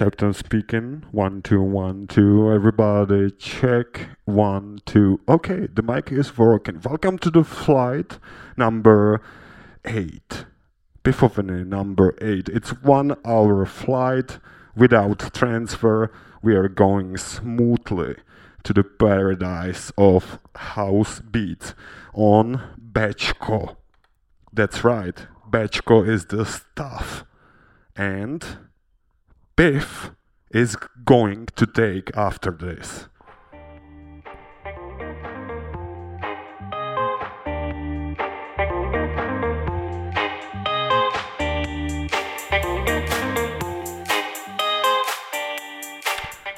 Captain speaking. One, two, one, two. Everybody check. One, two. Okay, the mic is working. Welcome to the flight number eight. Epiphany number eight. It's one hour flight without transfer. We are going smoothly to the paradise of house beat on Bechko. That's right, Bechko is the stuff. And Biff is going to take after this.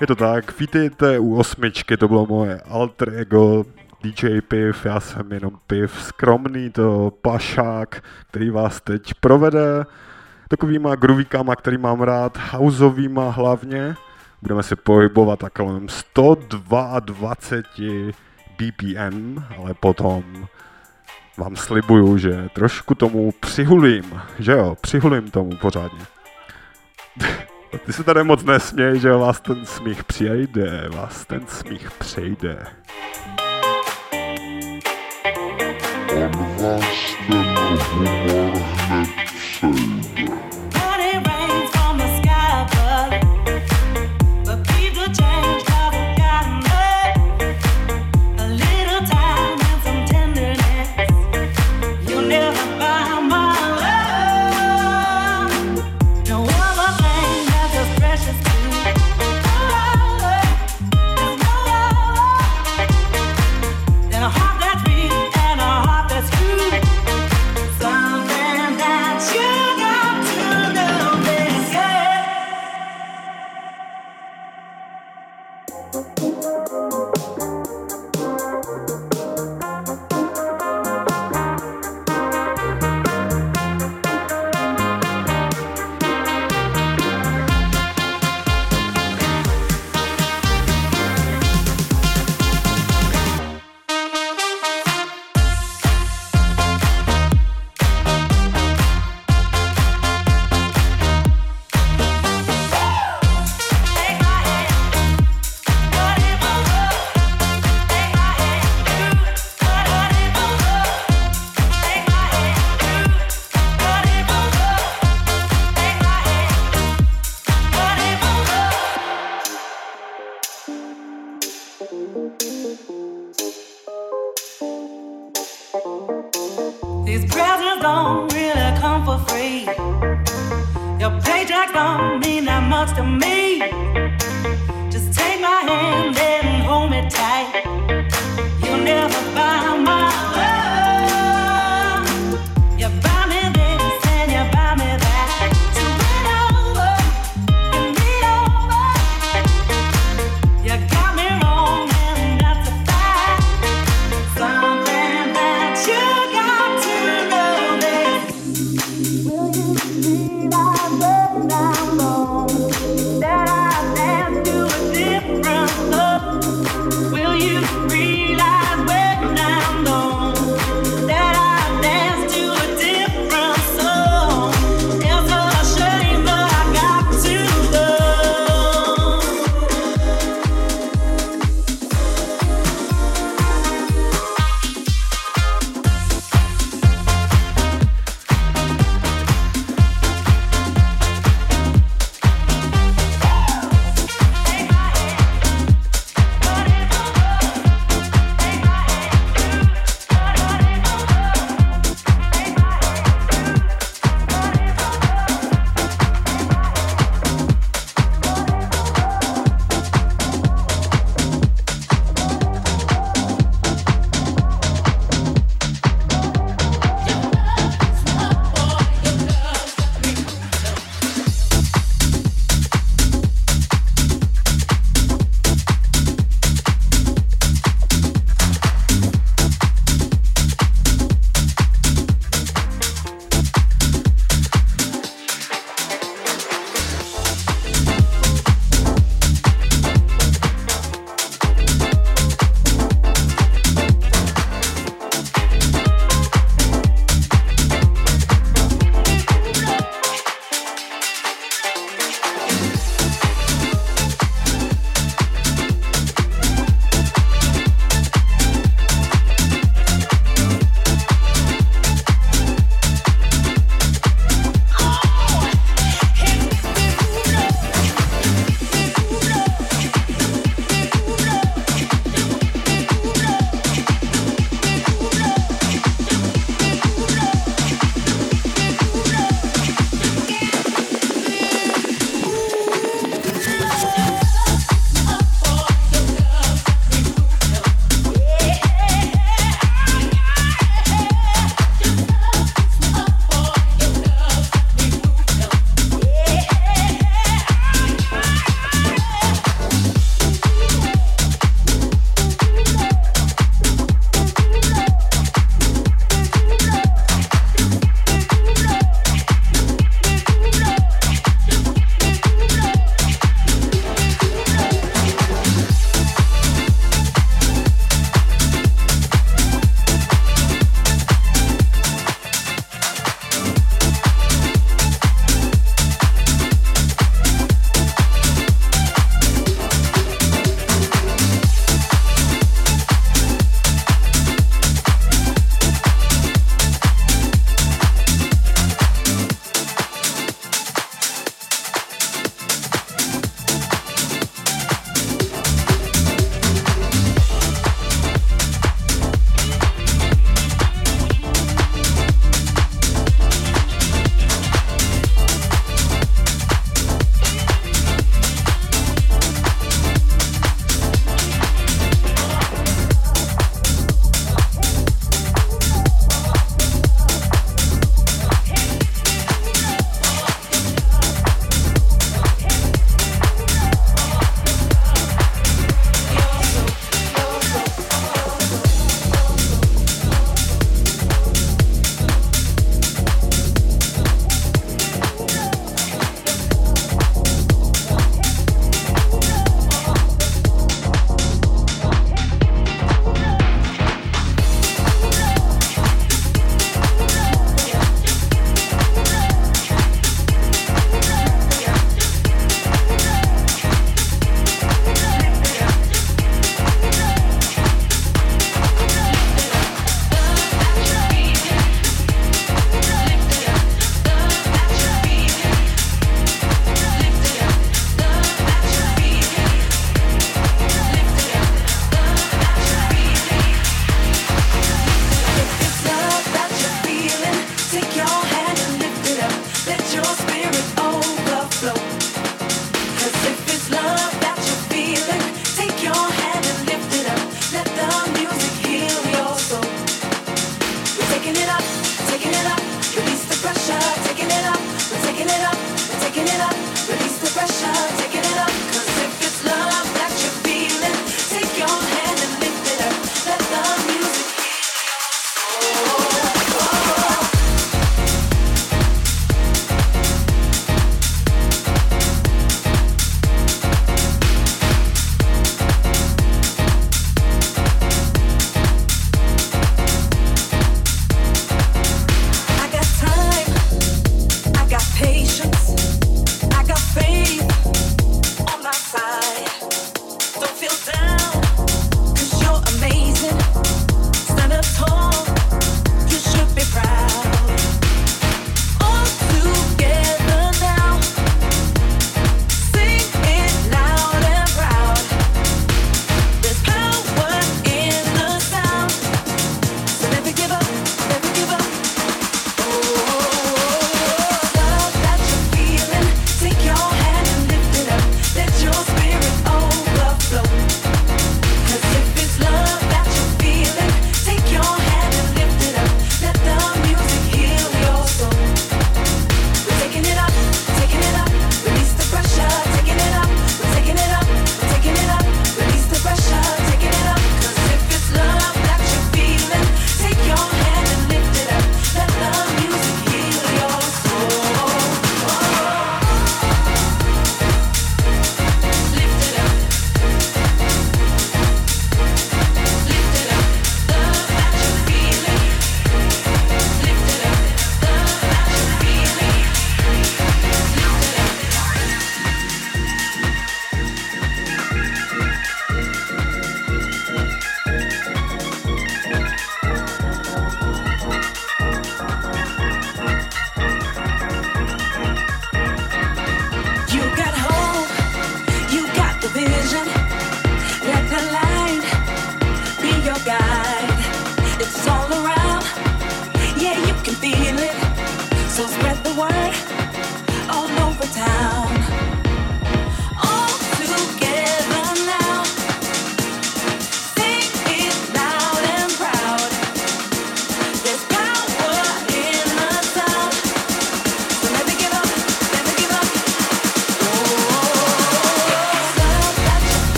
Je to tak, vítejte u osmičky, to bylo moje alter ego DJ Piv, já jsem jenom Piv, skromný to pašák, který vás teď provede takovýma groovíkama, který mám rád, houseovýma hlavně. Budeme se pohybovat tak kolem 122 BPM, ale potom vám slibuju, že trošku tomu přihulím, že jo, přihulím tomu pořádně. Ty se tady moc nesměj, že vás ten smích přijde, vás ten smích přejde. On vás ten humor hned přejde.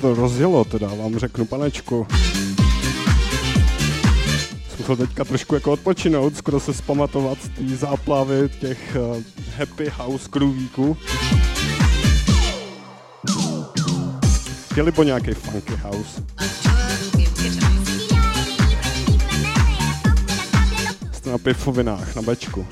To rozjelo, teda vám řeknu, panečku. Musel teďka trošku jako odpočinout, skoro se zpamatovat z té záplavy těch uh, happy house groovíků. Chtěli po nějaký funky house. Jste na pifovinách, na bečku.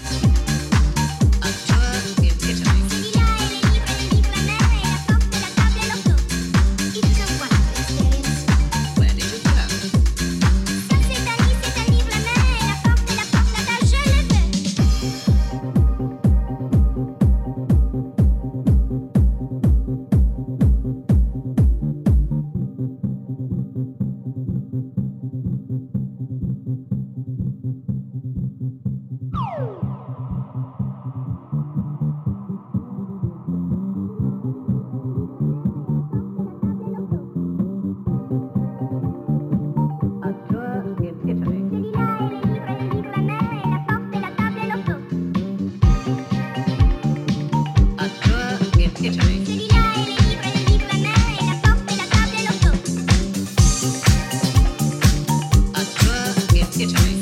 Get your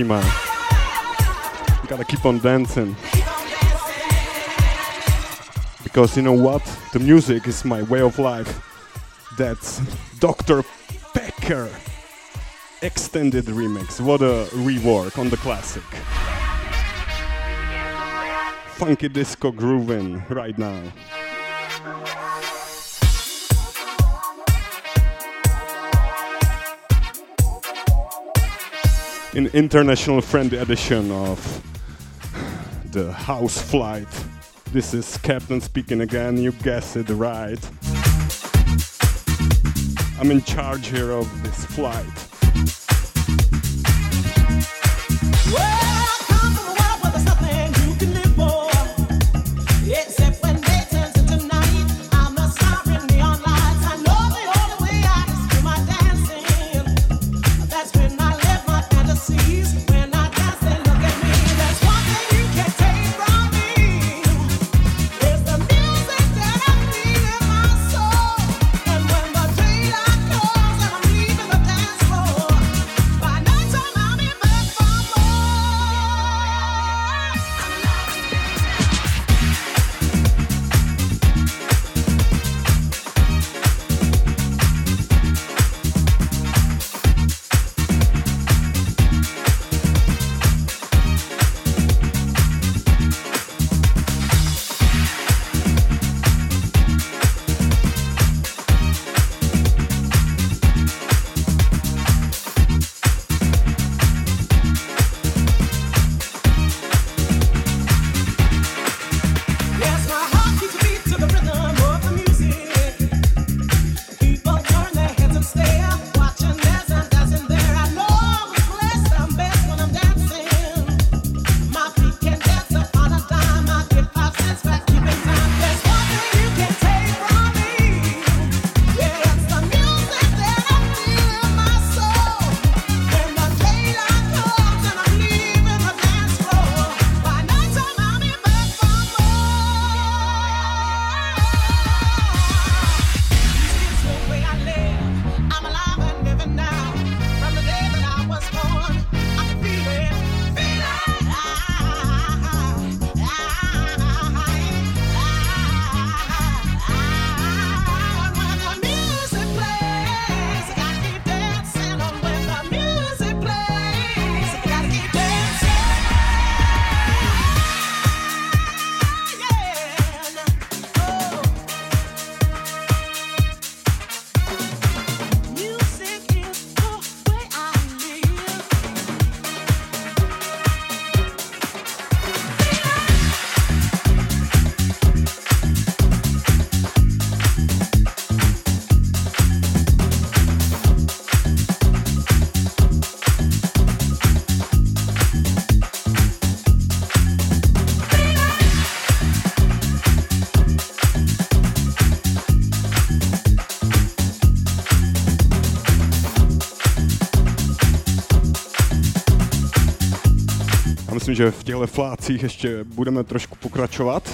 Kalima. Gotta keep on dancing. Because you know what? The music is my way of life. That's Dr. Pecker. Extended remix. What a rework on the classic. Funky disco grooving right now. In international friendly edition of the House Flight. This is Captain speaking again, you guessed it right. I'm in charge here of this flight. Že v těchto flácích ještě budeme trošku pokračovat.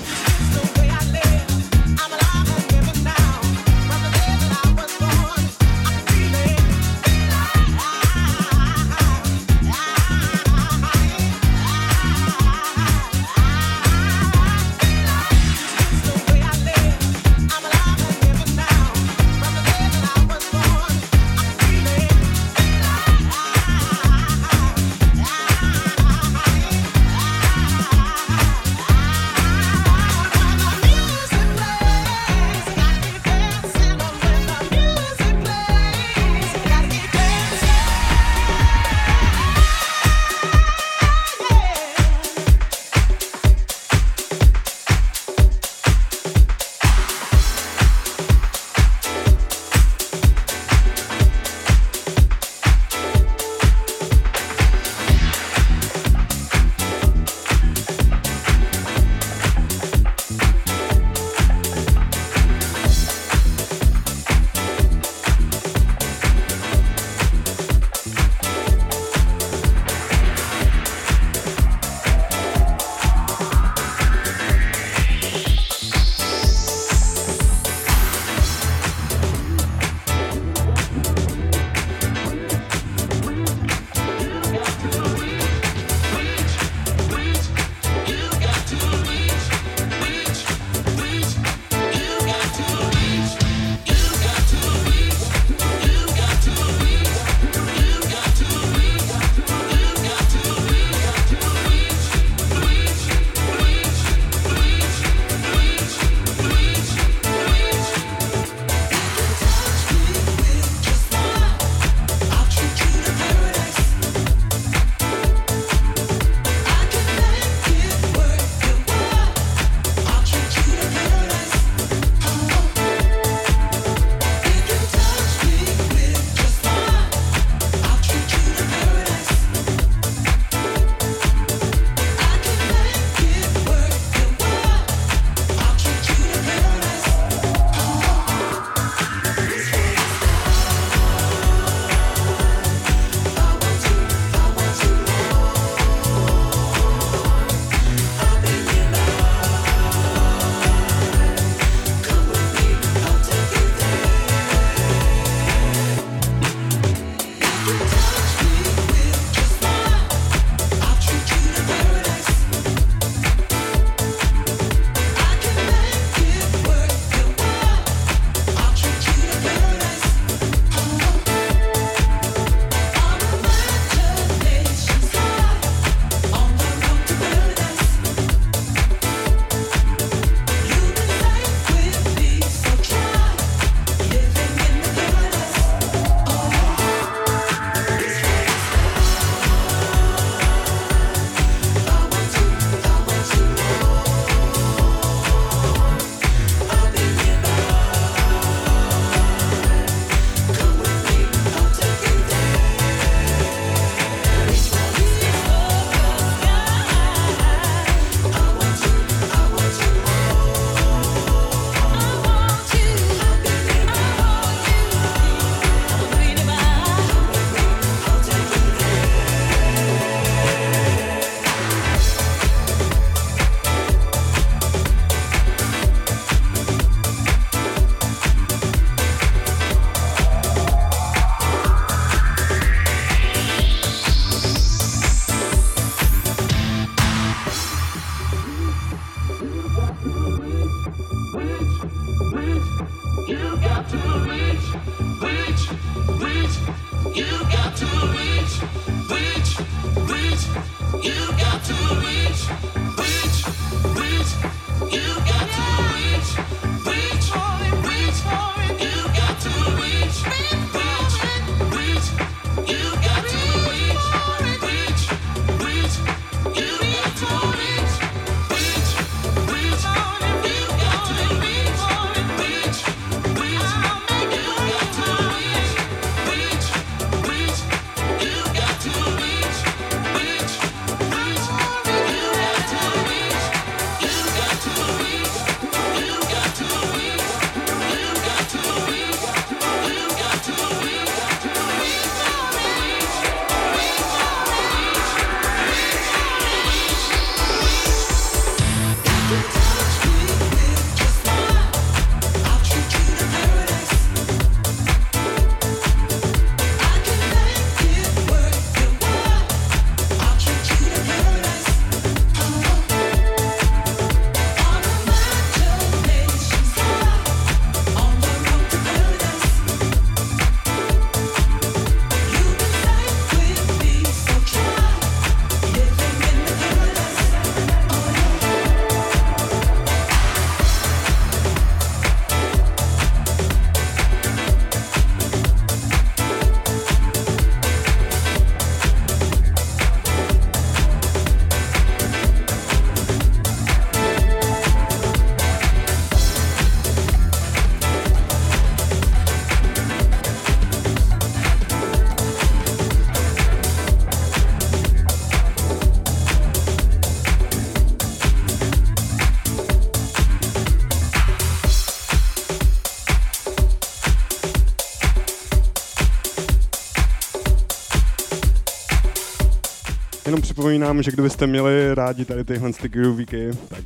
Připomínám, že kdybyste měli rádi tady tyhle ty groovíky, tak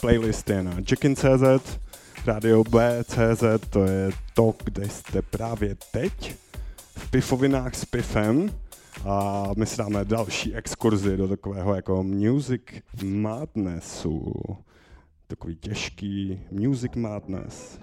playlist je na Jackin.cz, Radio B.cz, to je to, kde jste právě teď, v pifovinách s pifem a my si dáme další exkurzi do takového jako music madnessu. Takový těžký music madness.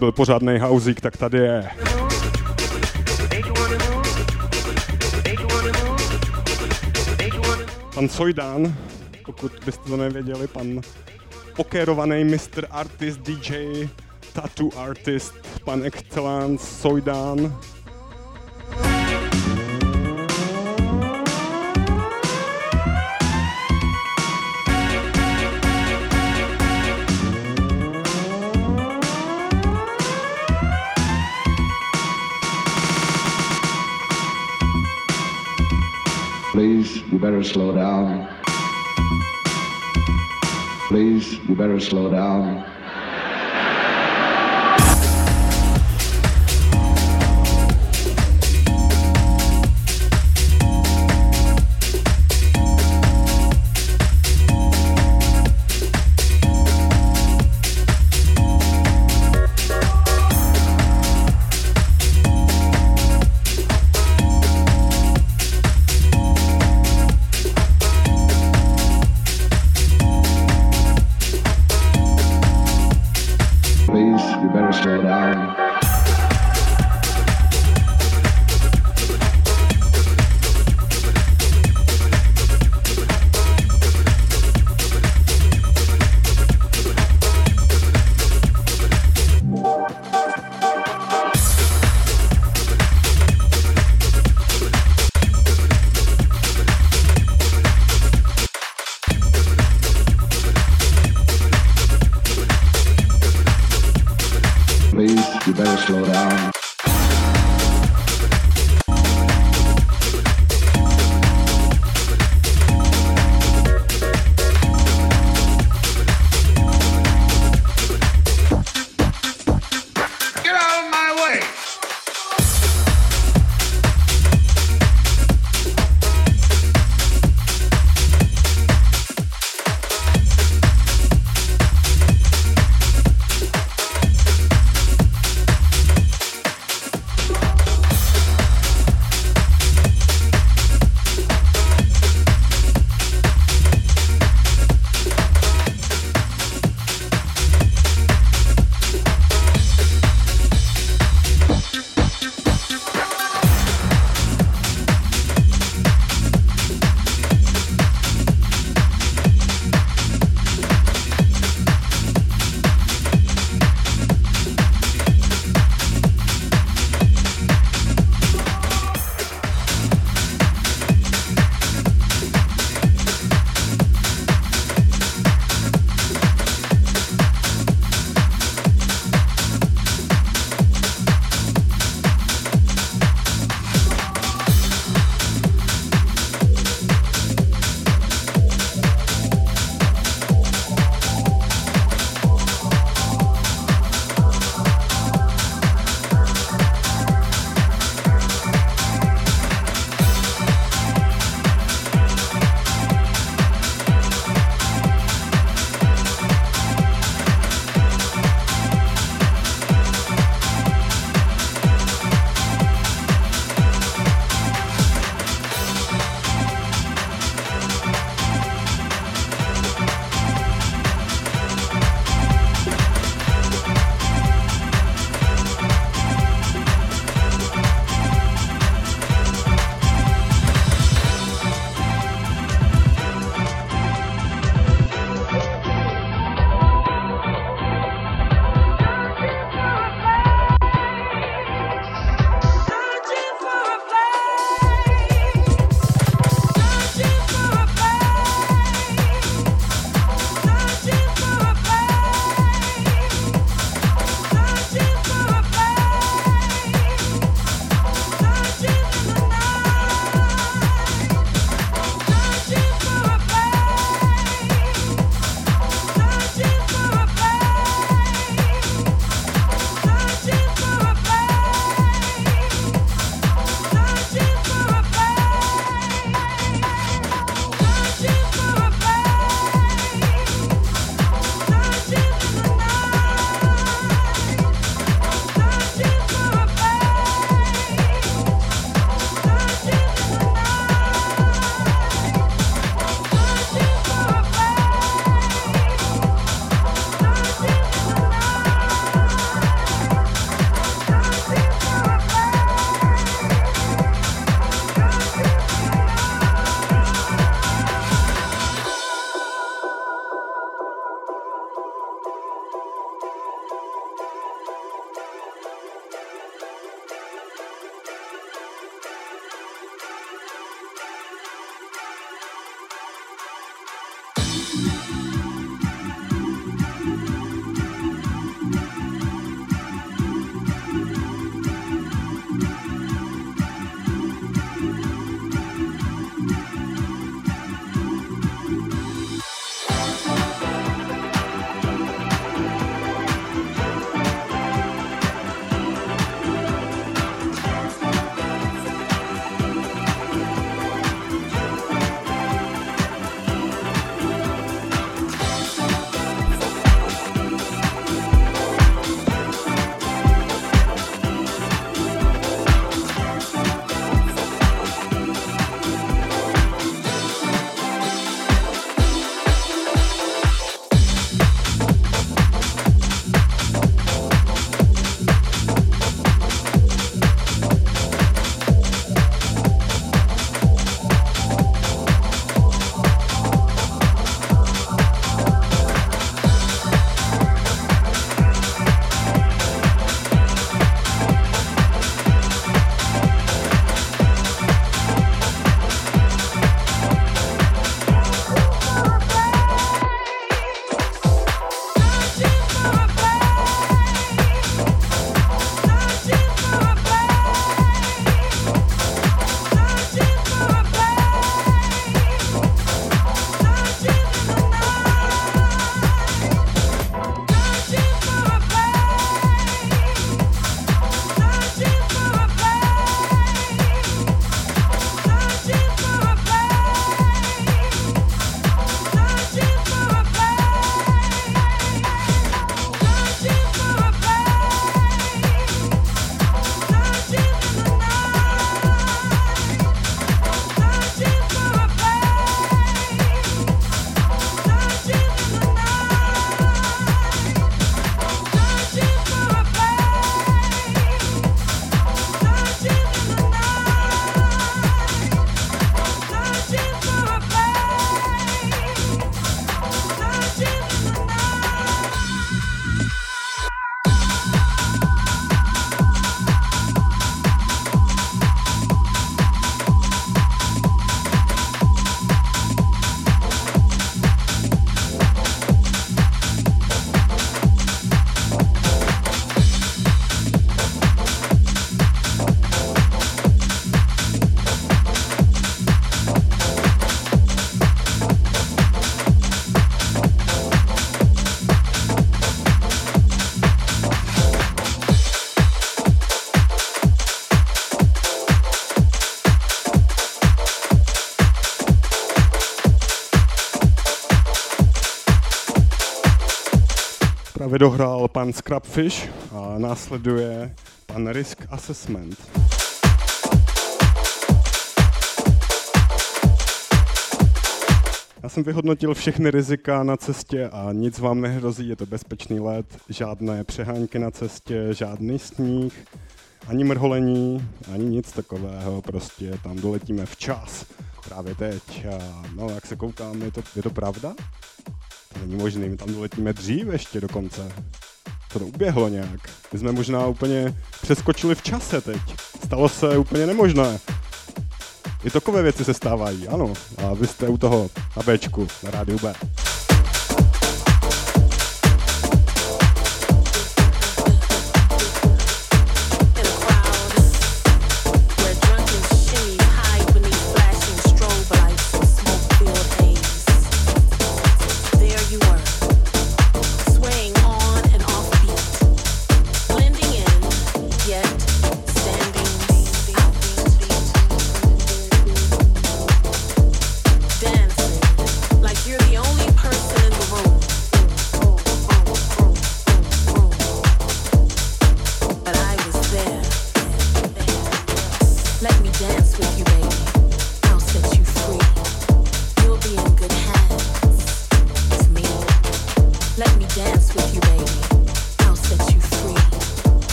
Slíbil pořádný hauzík, tak tady je. Pan Sojdán, pokud byste to nevěděli, pan pokérovaný Mr. Artist, DJ, tattoo artist, pan Excellence Sojdán, better slow down. Please, you better slow down. Právě dohrál pan Scrapfish a následuje pan Risk Assessment. Já jsem vyhodnotil všechny rizika na cestě a nic vám nehrozí, je to bezpečný let, žádné přehánky na cestě, žádný sníh, ani mrholení, ani nic takového, prostě tam doletíme včas, právě teď. A no, jak se koukám, je to, je to pravda? Není možné, my tam doletíme dřív ještě dokonce. To uběhlo nějak. My jsme možná úplně přeskočili v čase teď. Stalo se úplně nemožné. I takové věci se stávají, ano. A vy jste u toho na Bčku, na rádiu B.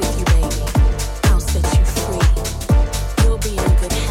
with you, baby. I'll set you free. You'll be in good.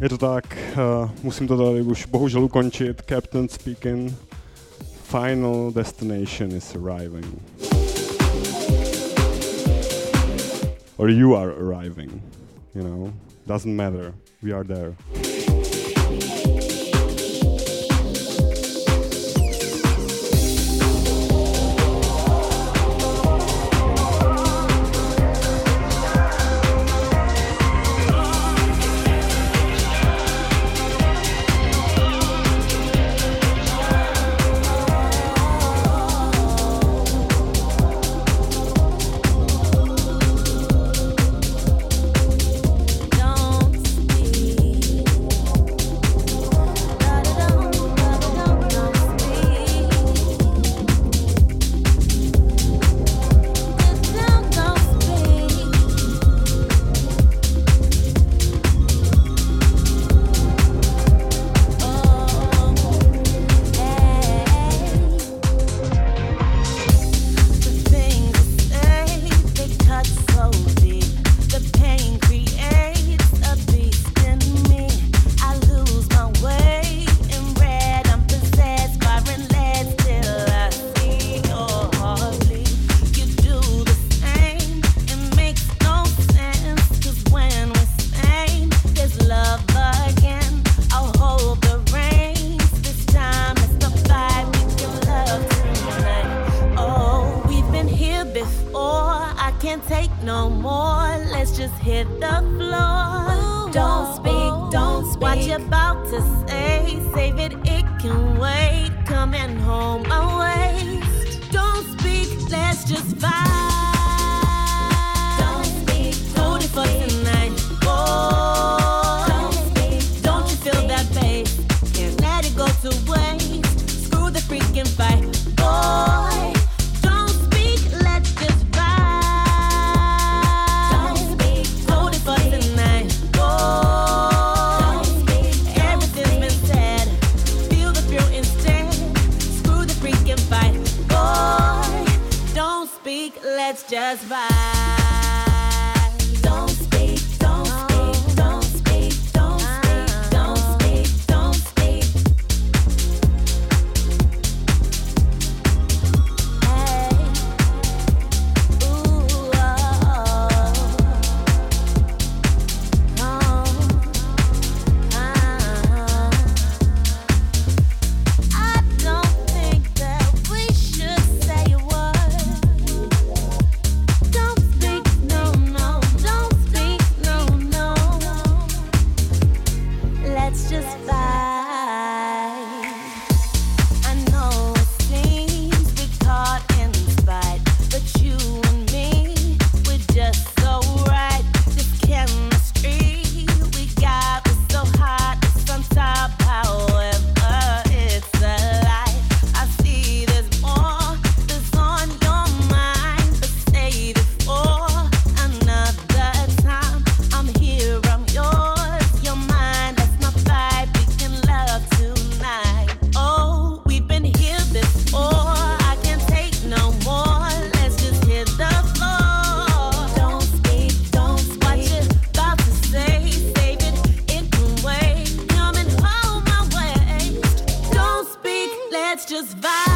Je to tak, uh, musím to tady už bohužel ukončit. Captain speaking, final destination is arriving. Or you are arriving, you know, doesn't matter, we are there. just fine. just vibe.